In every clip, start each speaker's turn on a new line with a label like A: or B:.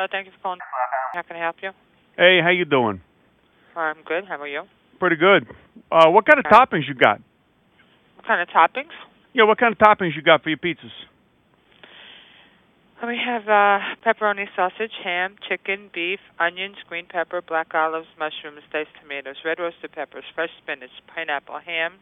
A: Hello, thank you for calling. How can I help you?
B: Hey, how you doing?
A: I'm good. How about you?
B: Pretty good. Uh, what kind of
A: Okay.
B: toppings you got?
A: What kind of toppings?
B: Yeah, what kind of toppings you got for your pizzas?
A: We have uh, pepperoni sausage, ham, chicken, beef, onions, green pepper, black olives, mushrooms, diced tomatoes, red roasted peppers, fresh spinach, pineapple, ham.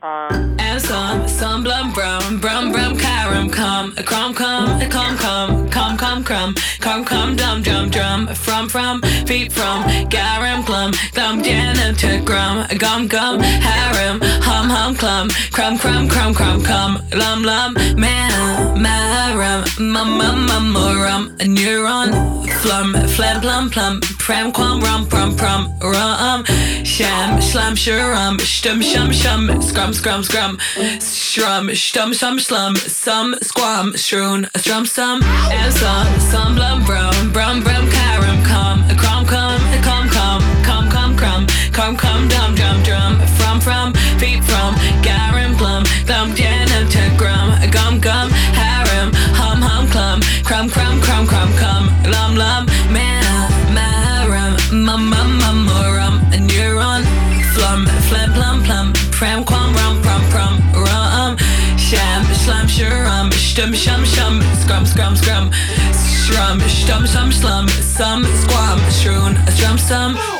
A: Um,
C: And some, some blum brum, brum brum carom come, crumb come, come come, come come crumb, come come dum dum drum, from from, feet from, garum glum, glum janum to grum, gum gum, harem, hum hum clum, crumb crumb crumb crumb cum, lum lum, man, marum, mum mum mum murum, neuron, flum, phlegm plum plum, pram quam rum prum prum, rum, sham, slam shurum, stum shum shum, scrum scrum scrum, scrum, shrum, stum shum slum, some squam, shroon, strum stum, and some, some blum brum, brum brum carum cum, crumb cum, cum cum, cum. Cum crumb, cum cum dum drum, from from, from, stum shum shum, scrum scrum scrum, shrum, stum shum slum, some squam, shroon, strum stum.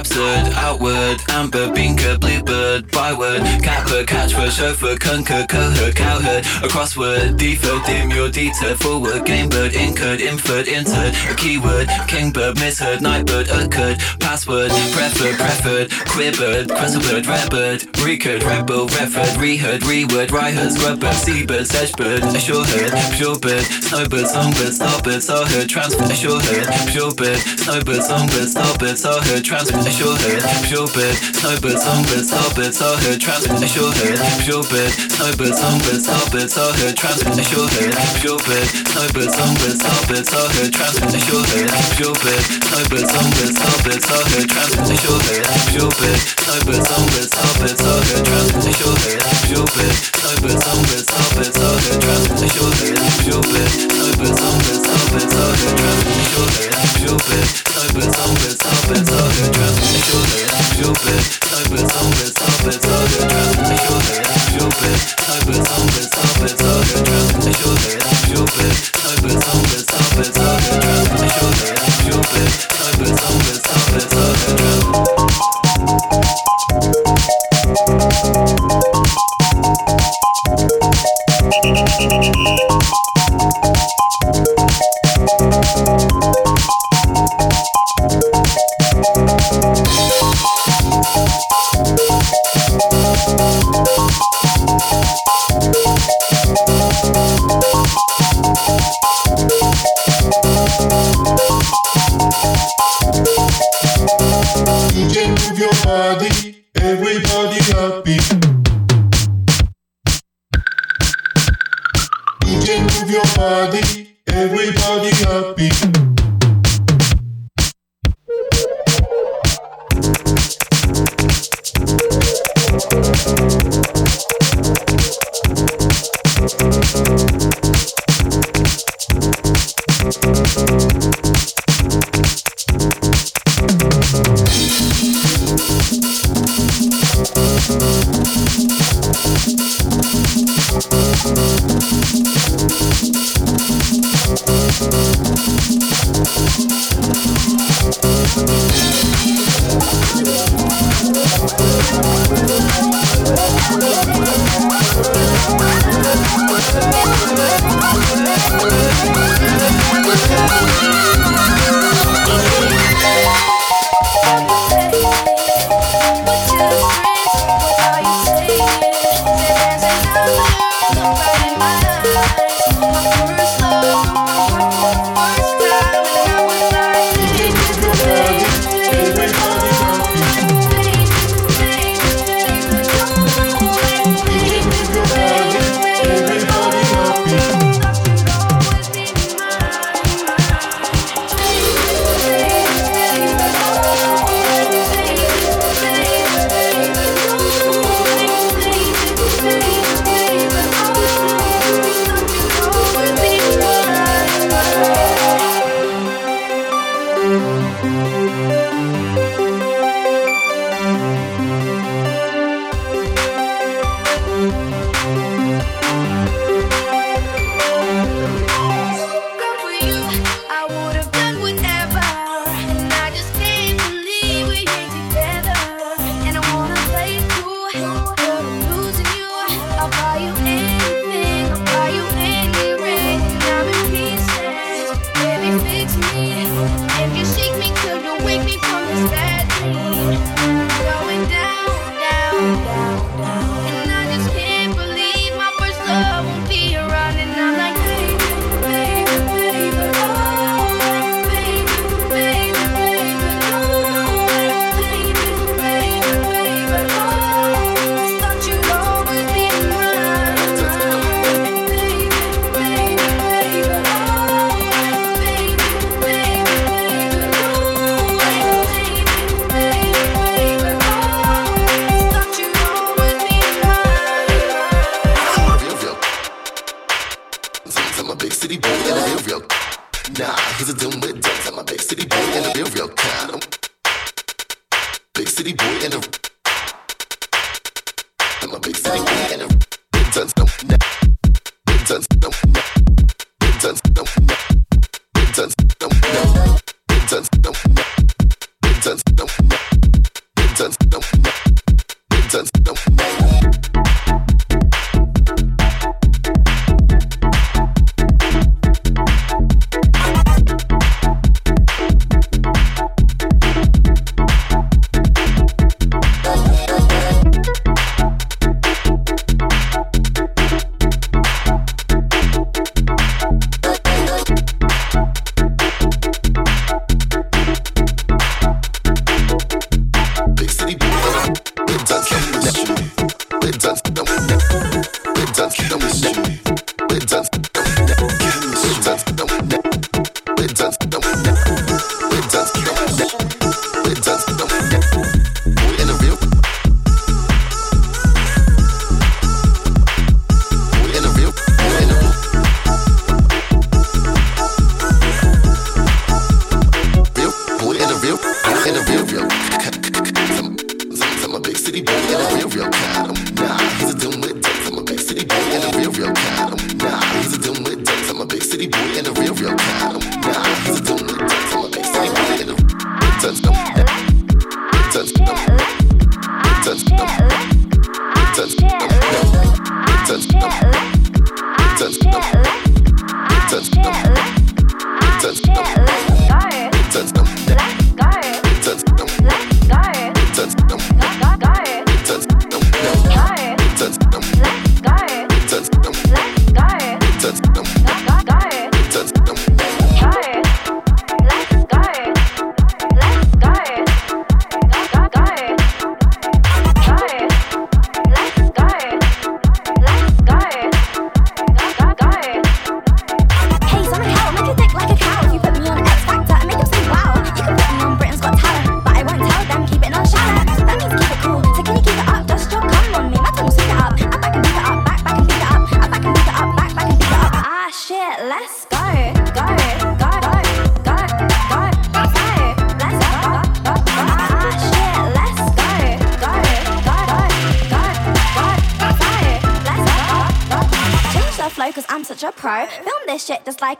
D: Absurd, outward, amber, binker, bluebird, byword, catbird, catchword, chauffeur, kunker, cohort, cowherd, a crossword, deferred, demure, deterred, forward, gamebird, incurred, inferred, entered, a keyword, kingbird, misheard, nightbird, occurred, password, preferred, preferred, queerbird, crestlebird, redbird, recurred, rebel, referred, reheard, reword, ryherd, scrubbird, seabird, sedgebird, assureheard, purebird, snowbird, songbird, starbird, sawherd, transfer, assureheard, purebird, snowbird, songbird, starbird, sawherd, transfer, assureheard, purebird, snowbird, songbird, starbird, sawherd, transfer, assureheard, purebird, snowbird, songbird, starbird, sawherd, transfer, assureheard, purebird, snowbird, songbird, starbird, sawherd, transfer, assureheard, purebird, snowbird, songbird, starbird, sawherd, transfer, assureheard, purebird, snowbird, songbird, starbird, sawherd, transfer, assureheard, purebird, snowbird, songbird,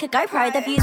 E: could go pro. The views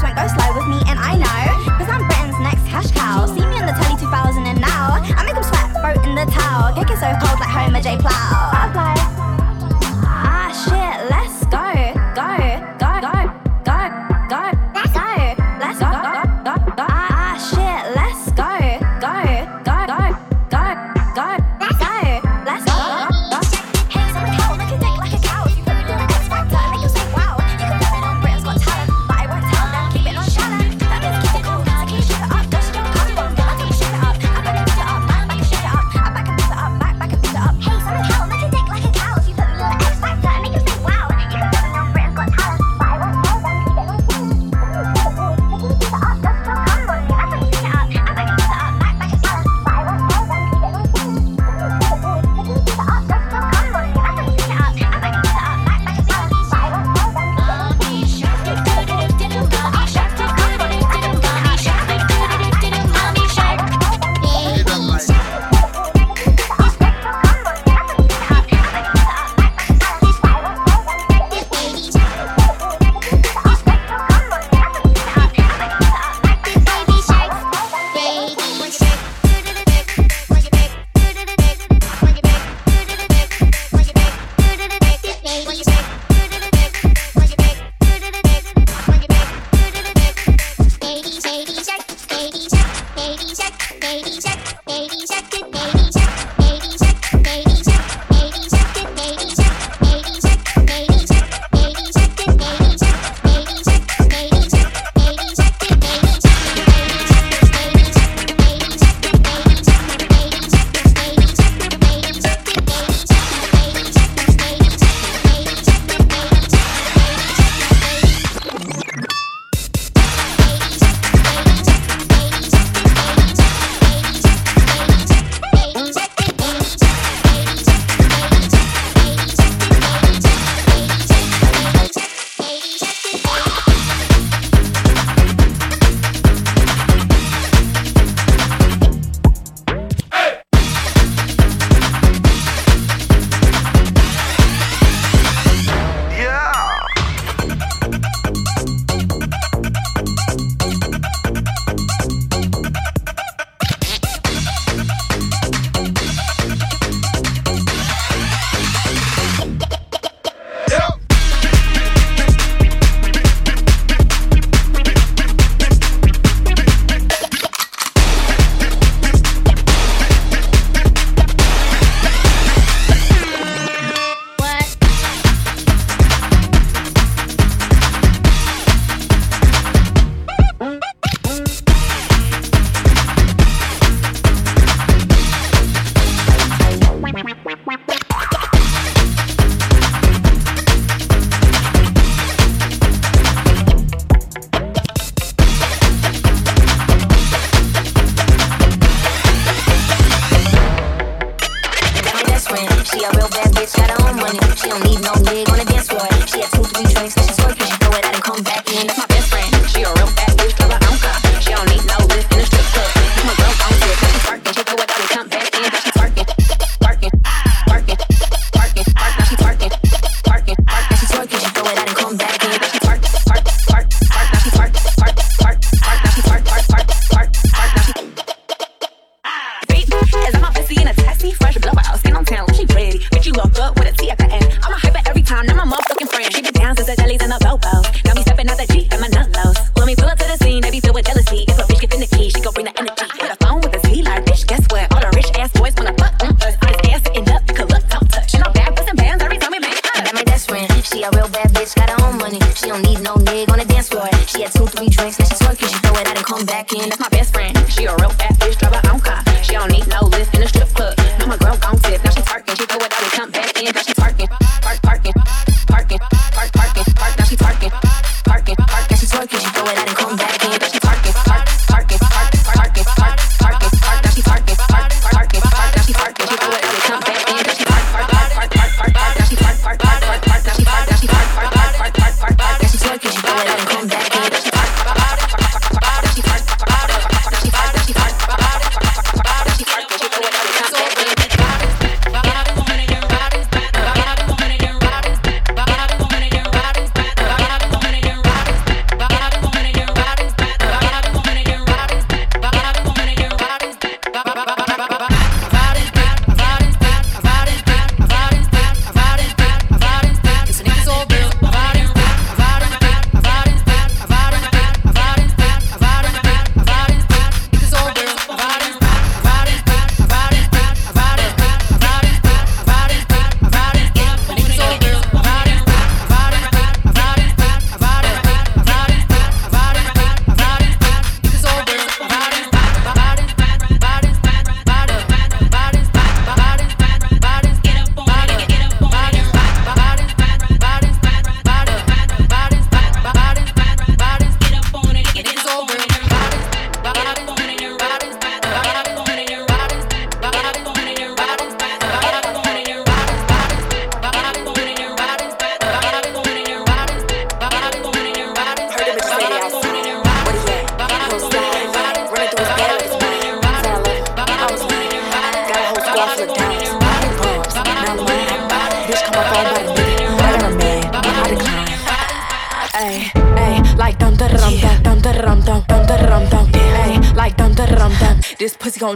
E: got her own money. She don't need no nigga on the dance floor. She had two, three drinks, now she's twerking. She throw it out and come back in.
F: That's my best friend. She a real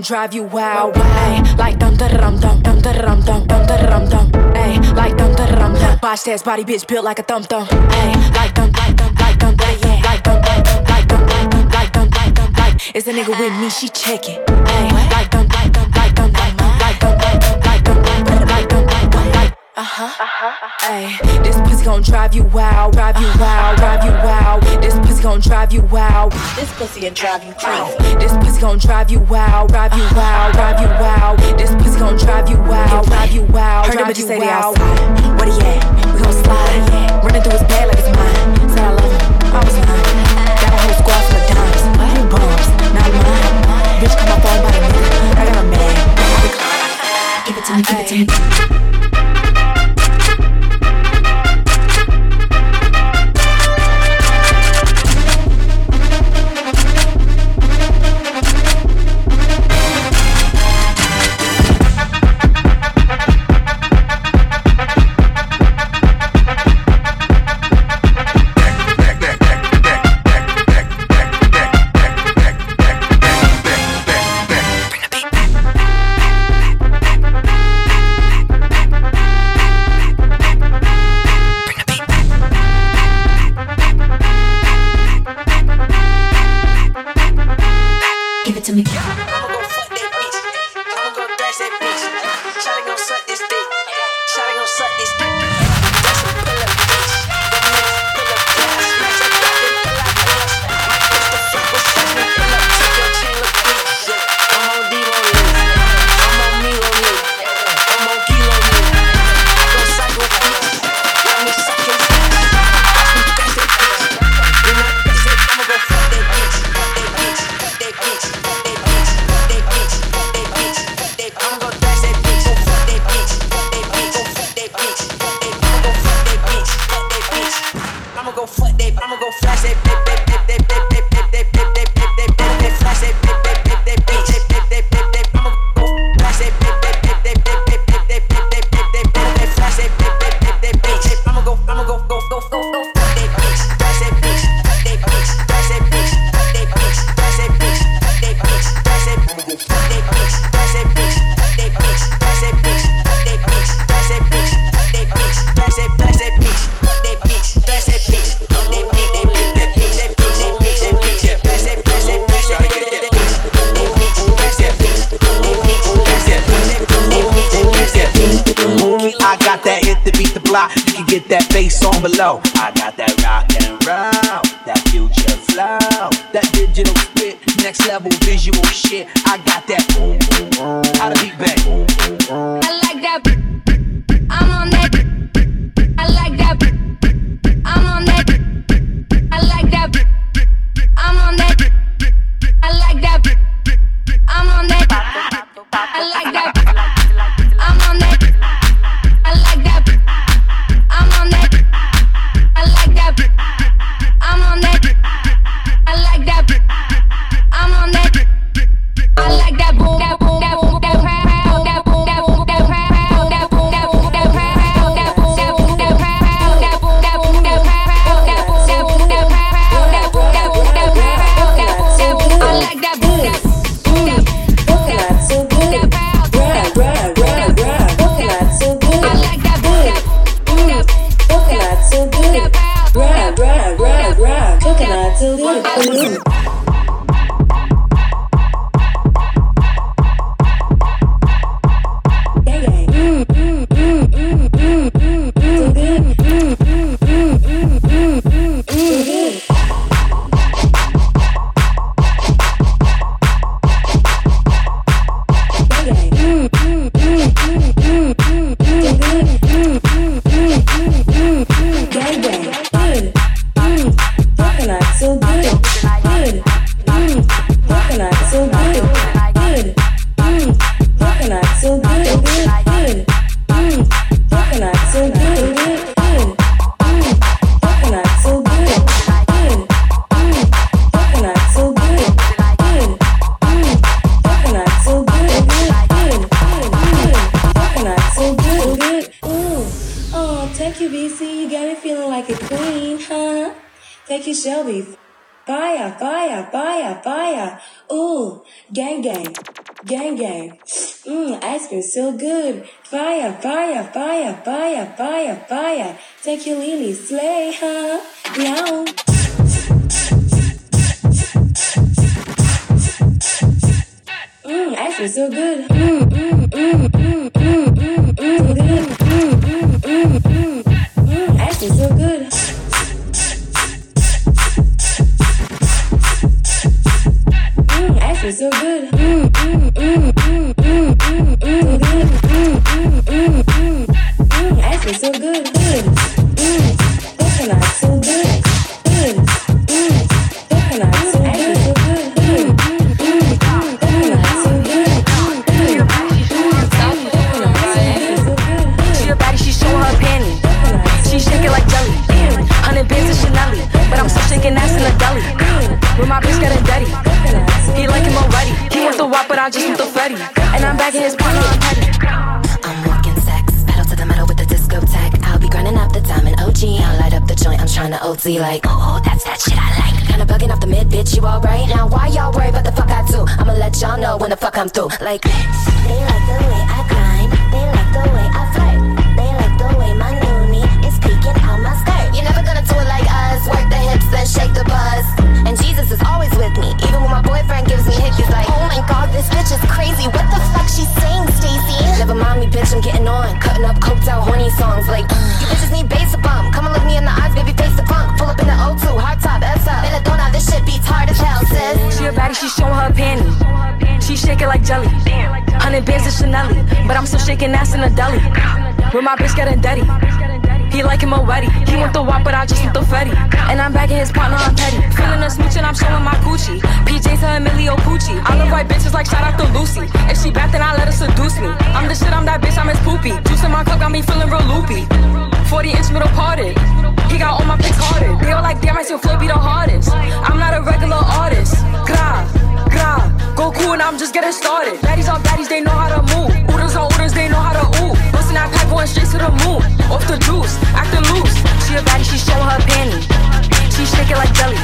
F: gon'
G: drive you wild. Ay, like dum da dum dum dum da dum dum dum da dum dum. Ay, like dum da dum dum. Boss ass body bitch built like a thumb thumb. Ay, like dum like dum like dum like yeah. Like dum like dum like dum like dum like dum like dum like. Is a nigga with me? She check it. drive you wild. This pussy
H: and drive you crazy.
G: This pussy gon' drive you wild, drive you wild, drive you wild. This pussy gon' drive you wild, drive you wild.
H: Heard the
G: you
H: say they outside. What he at? We gon' slide. Running through his bed like it's mine. Said I love him. I was lying. Got a whole squad for of dimes. Two bombs, not mine. Bitch, come up on by the nigga. I got a man. Give it to me, give it to me.
I: shoot the
G: Freddy. And I'm back in his partner, I'm petty.
J: I'm walking sex, pedal to the metal with the disco tech. I'll be grinding up the diamond OG. I'll light up the joint, I'm trying to OT like, oh, oh, that's that shit I like. Kinda bugging off the mid, bitch, you alright? Now, why y'all worry about the fuck I do? I'ma let y'all know when the fuck I'm through. Like, bitch, they like the way I grind, they like the way I flirt, they like the way my noonie is peeking out my skirt. You're never gonna do it like us, work the hips, then shake the buzz and Jesus is always with me. Even when my boyfriend gives me hickeys, like, oh my god, this bitch is crazy. What the fuck she's saying, Stacy? Never mind me, bitch, I'm getting on. Cutting up coked out horny songs like, you bitches need bass to bump. Come and look me in the eyes, baby, face the funk. Pull up in the O2, hard top, S up. Belladonna, this shit beats hard as hell, sis.
G: She a baddie, she's showing her panties. She shaking like jelly. Hundred bands of Chanel, but I'm still shaking ass in a deli. With my bitch getting dirty. He like him already. He want the wop, but I just want the fetty. And I'm bagging his partner, I'm petty. Feeling a smooch and I'm showing my coochie. PJ's to Emilio Pucci. I love white bitches like shout out to Lucy. If she bad, then I let her seduce me. I'm the shit, I'm that bitch, I'm his poopy. Juice in my cup got me feeling real loopy. 40 inch middle parted. He got all my pics harder. They all like, damn, I still flow be the hardest. I'm not a regular artist. Gra, gra. Go cool and I'm just getting started. Baddies are baddies, they know how to move. Oodles on oodles, they know how to ooh. Bustin' that pipe going straight to the moon. Off the juice, acting loose. She a baddie, she showing her panty. She shake it like jelly.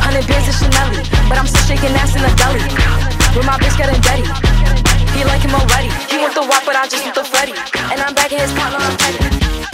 G: Hundred bands of Chanel, but I'm still shaking ass in the deli. With my bitch getting ready. He like him already. He want the wop, but I just want the Freddy. And I'm back in his partner, I'm petty.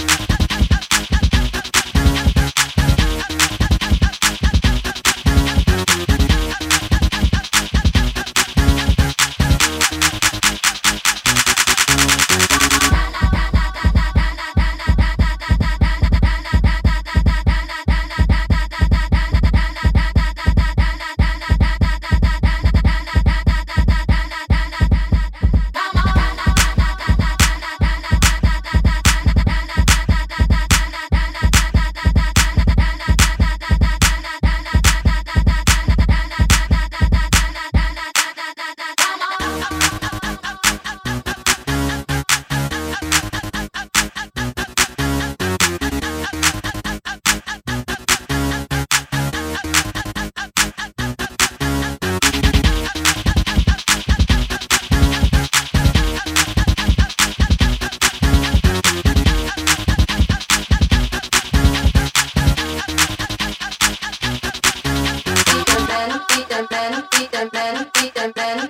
I: melody, the melody, the
K: melody.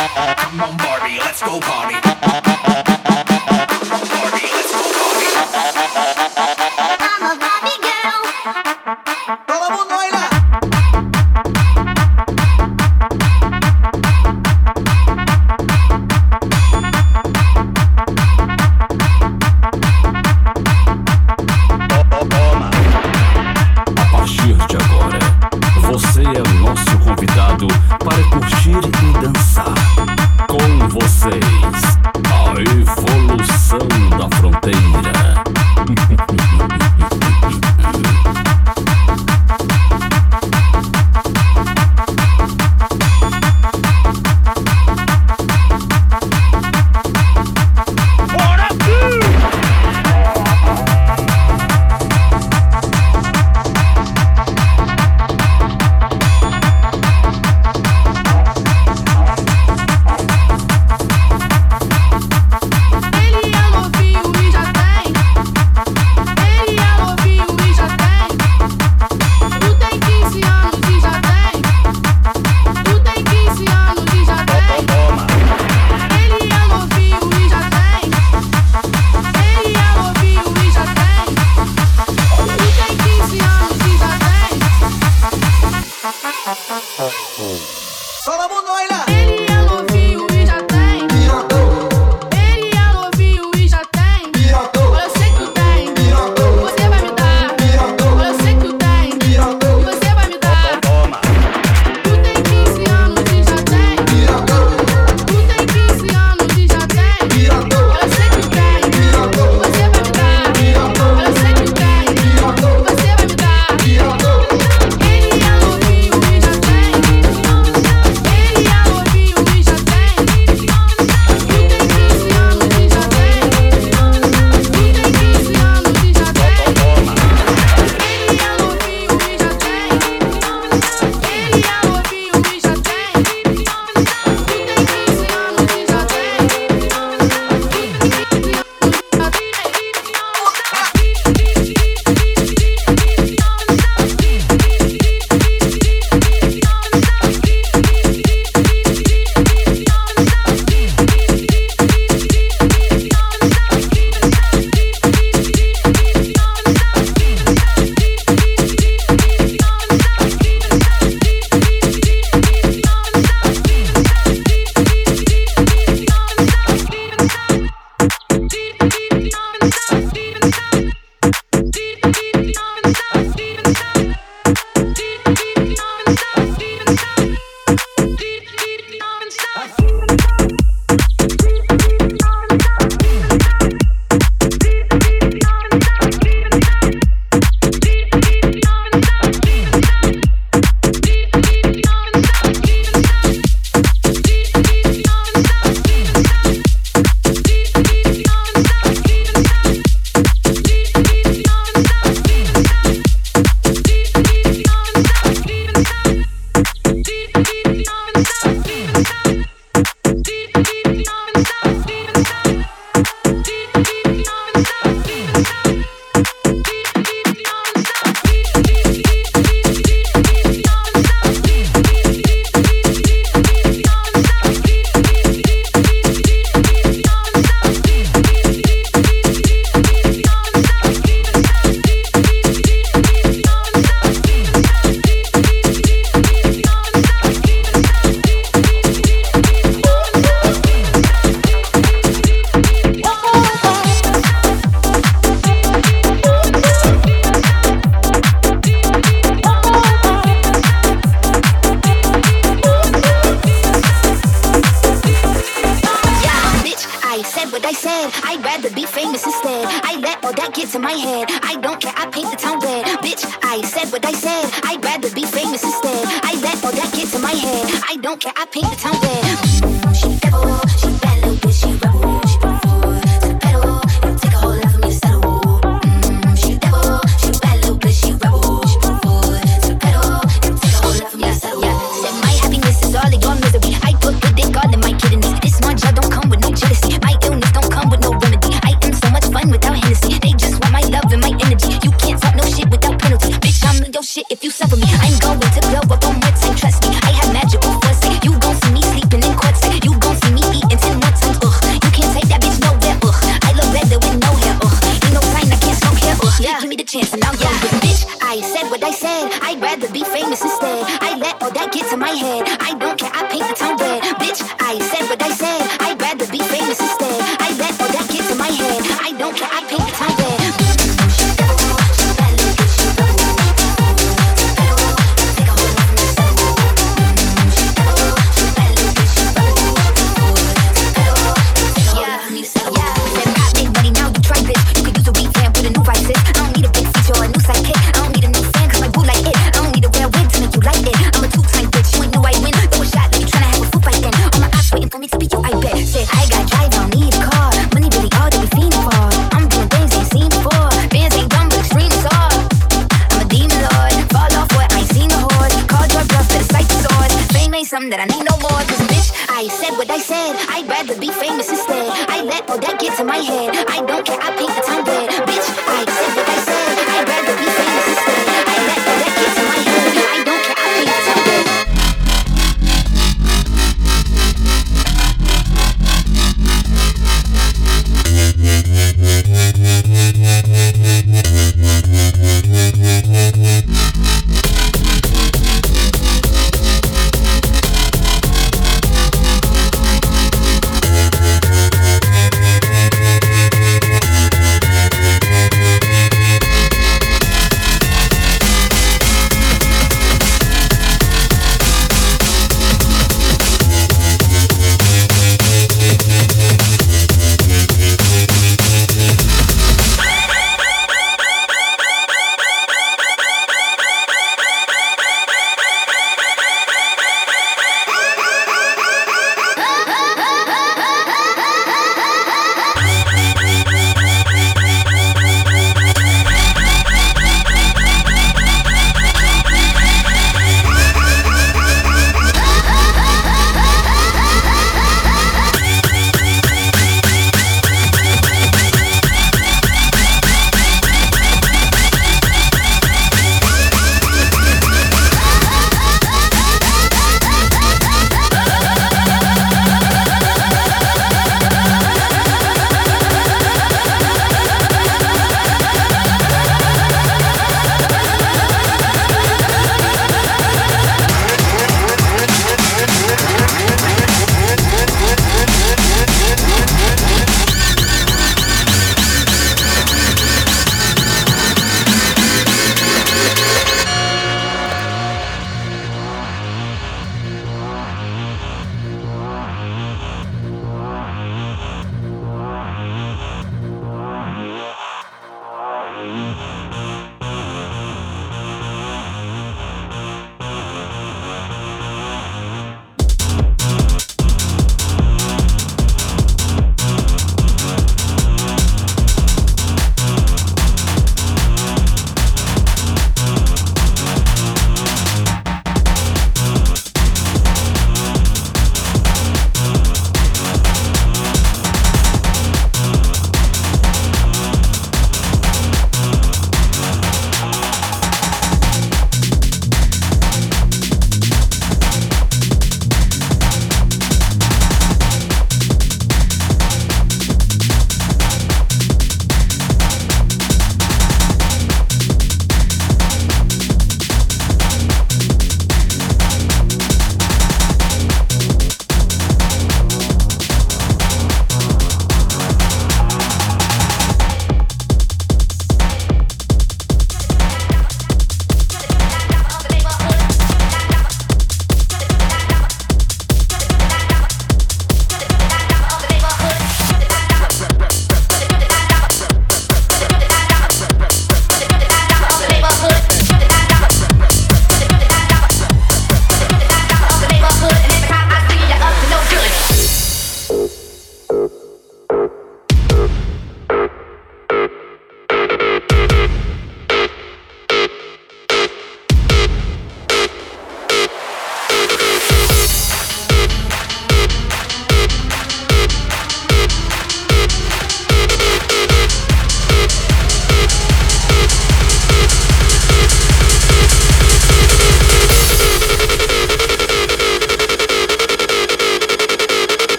K: Come on,
I: Barbie, let's go party.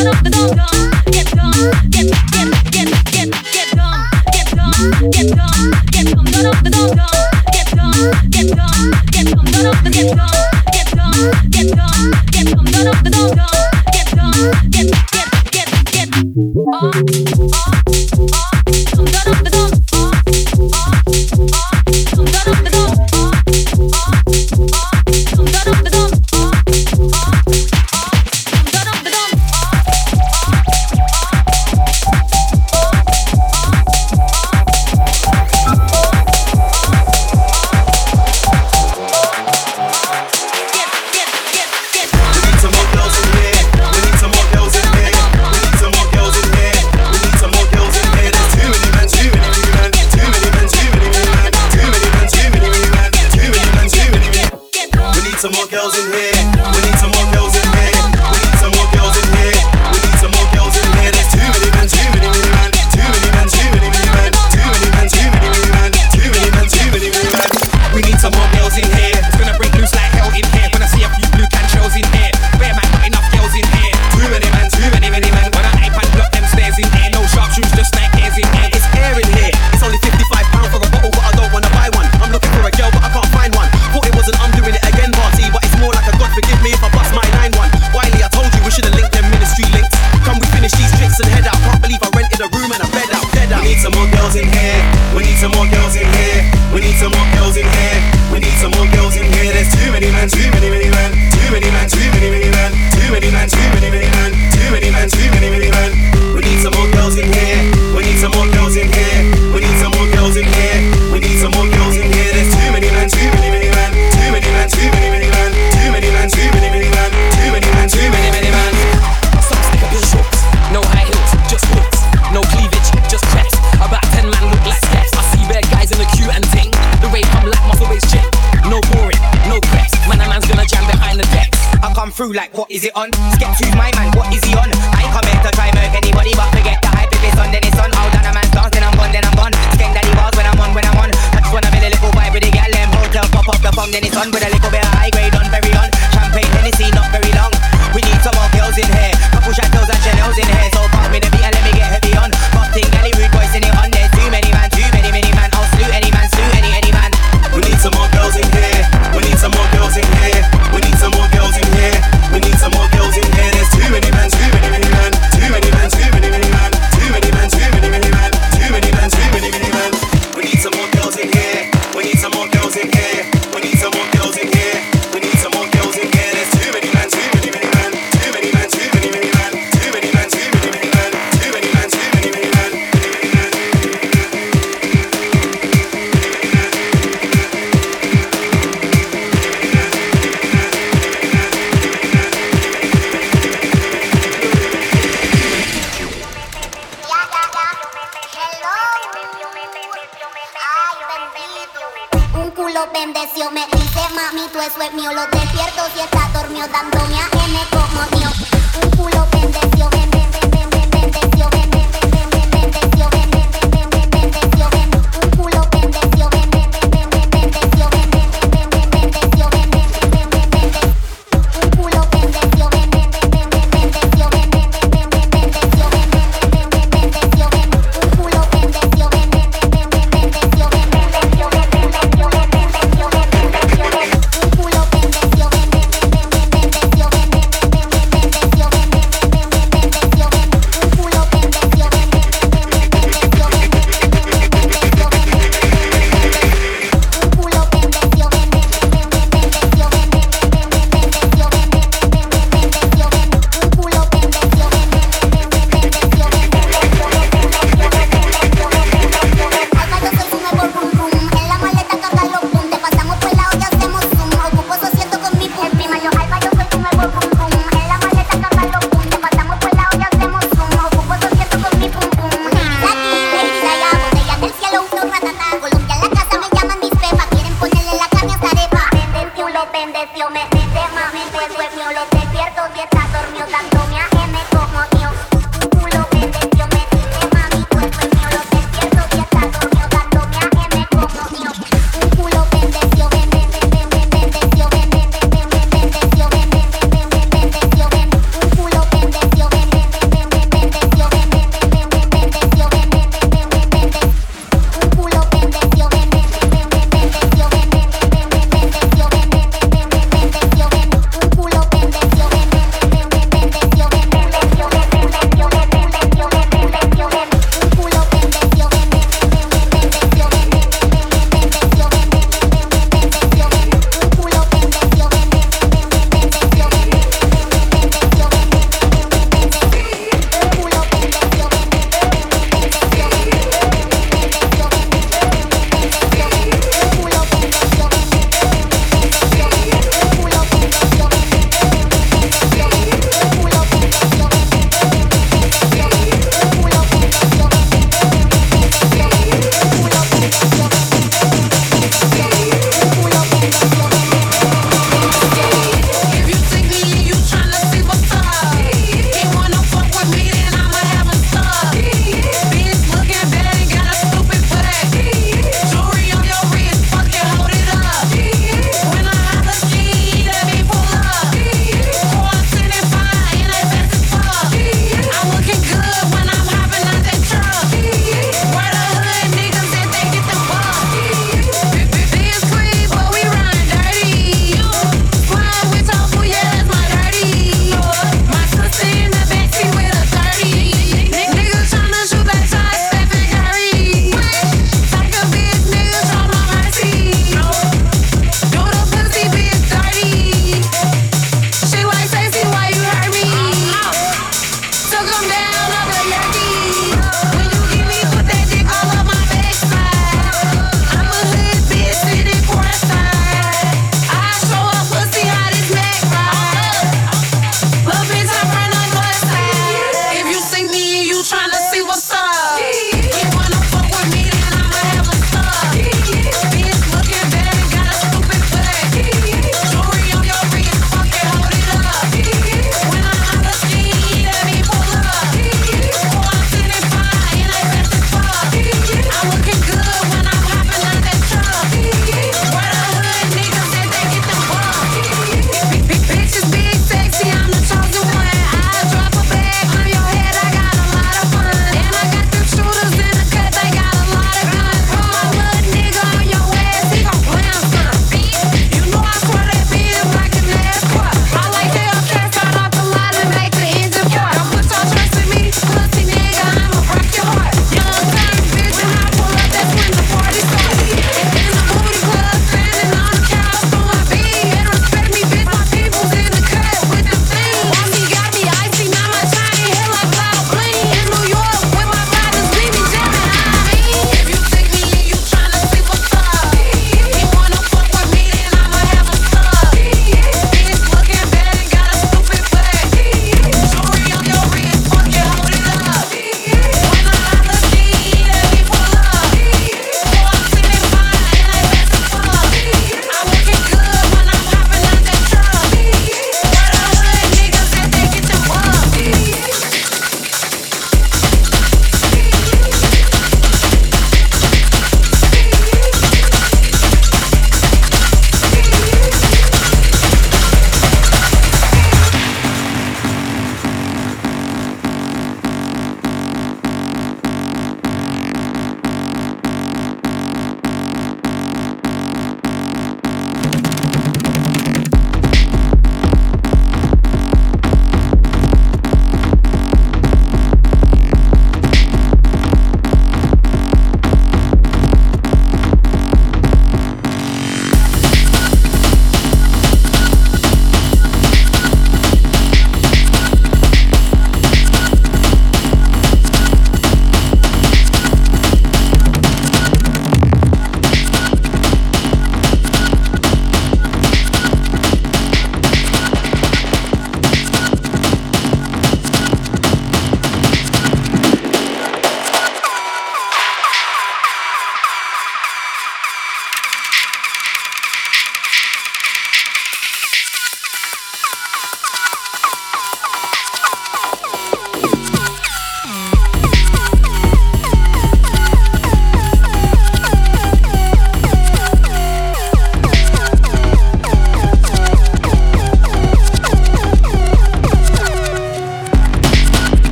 L: Some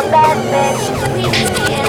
M: A
N: that bitch.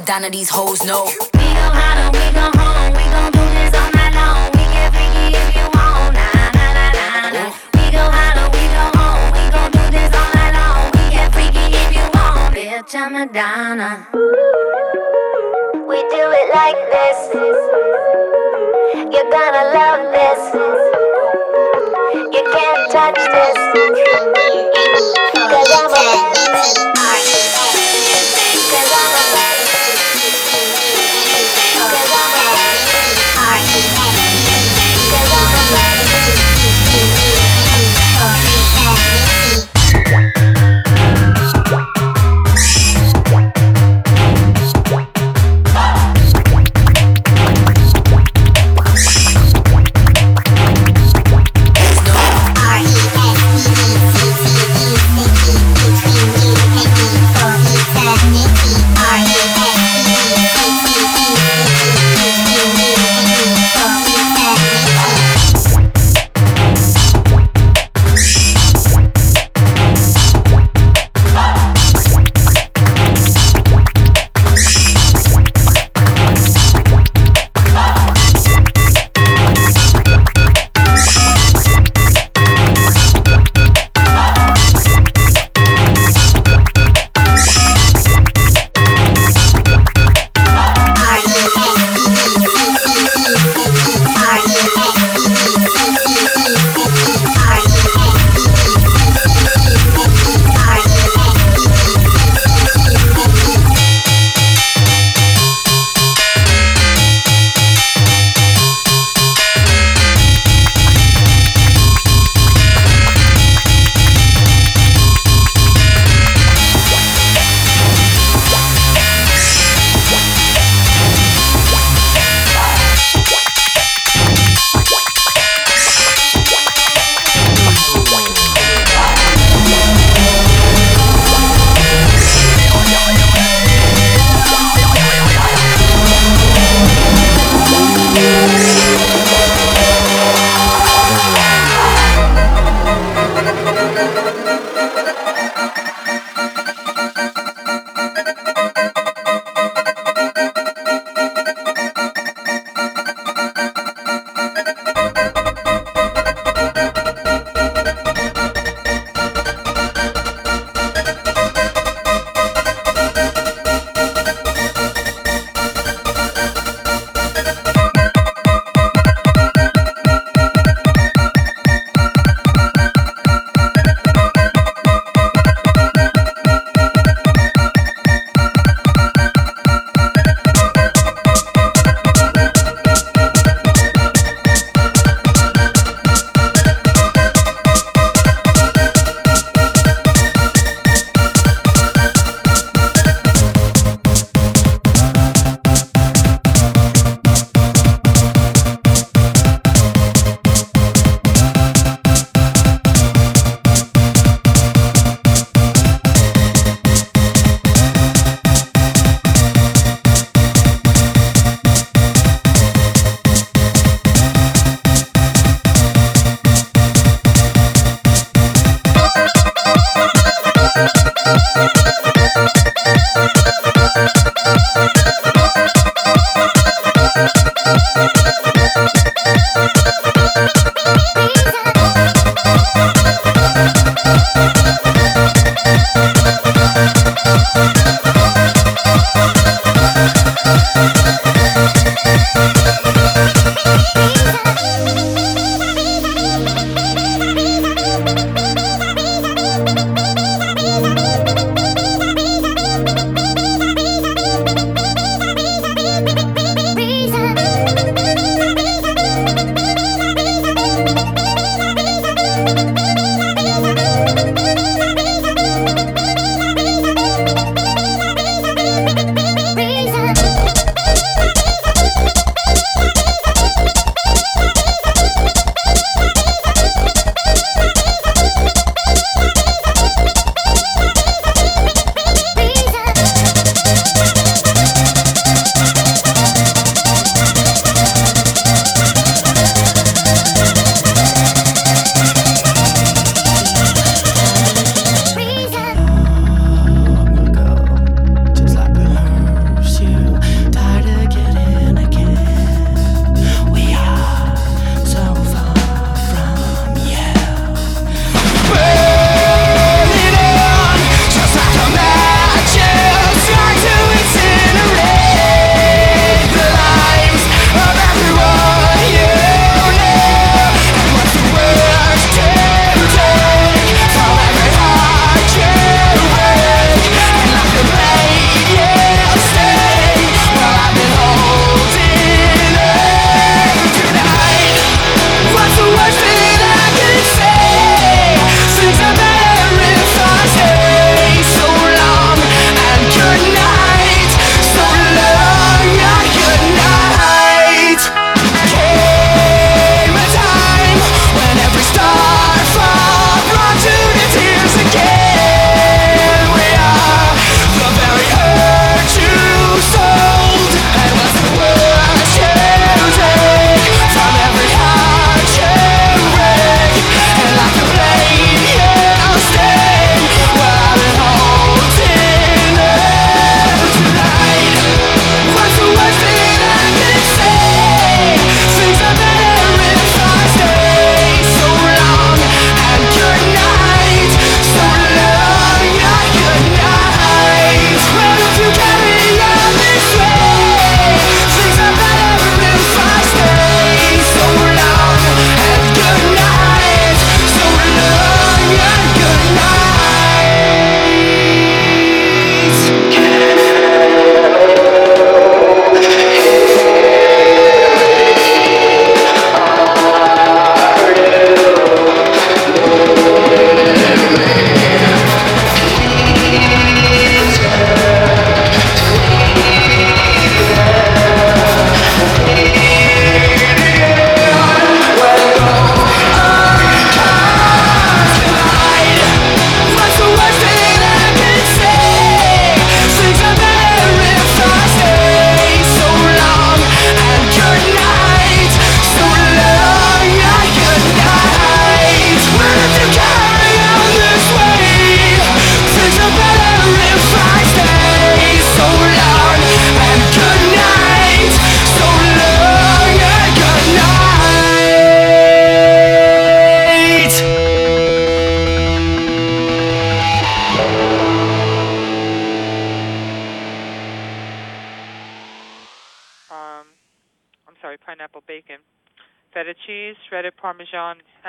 N: Madonna, these hoes know.
O: We gon' holler, we go home, we gon' do this all night long. We get freaky if you want, nah, nah, nah, nah, nah. We gon' holler, we go home, we gon' do this all night long. We get freaky if you want, bitch, I'm Madonna. We do it like this. You're gonna love this. You can't touch this. Cause I'm a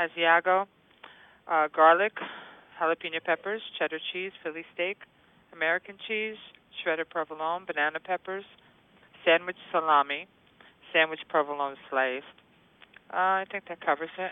A: Asiago, uh, garlic, jalapeno peppers, cheddar cheese, Philly steak, American cheese, shredded provolone, banana peppers, sandwich salami, sandwich provolone sliced. Uh, I think that covers it.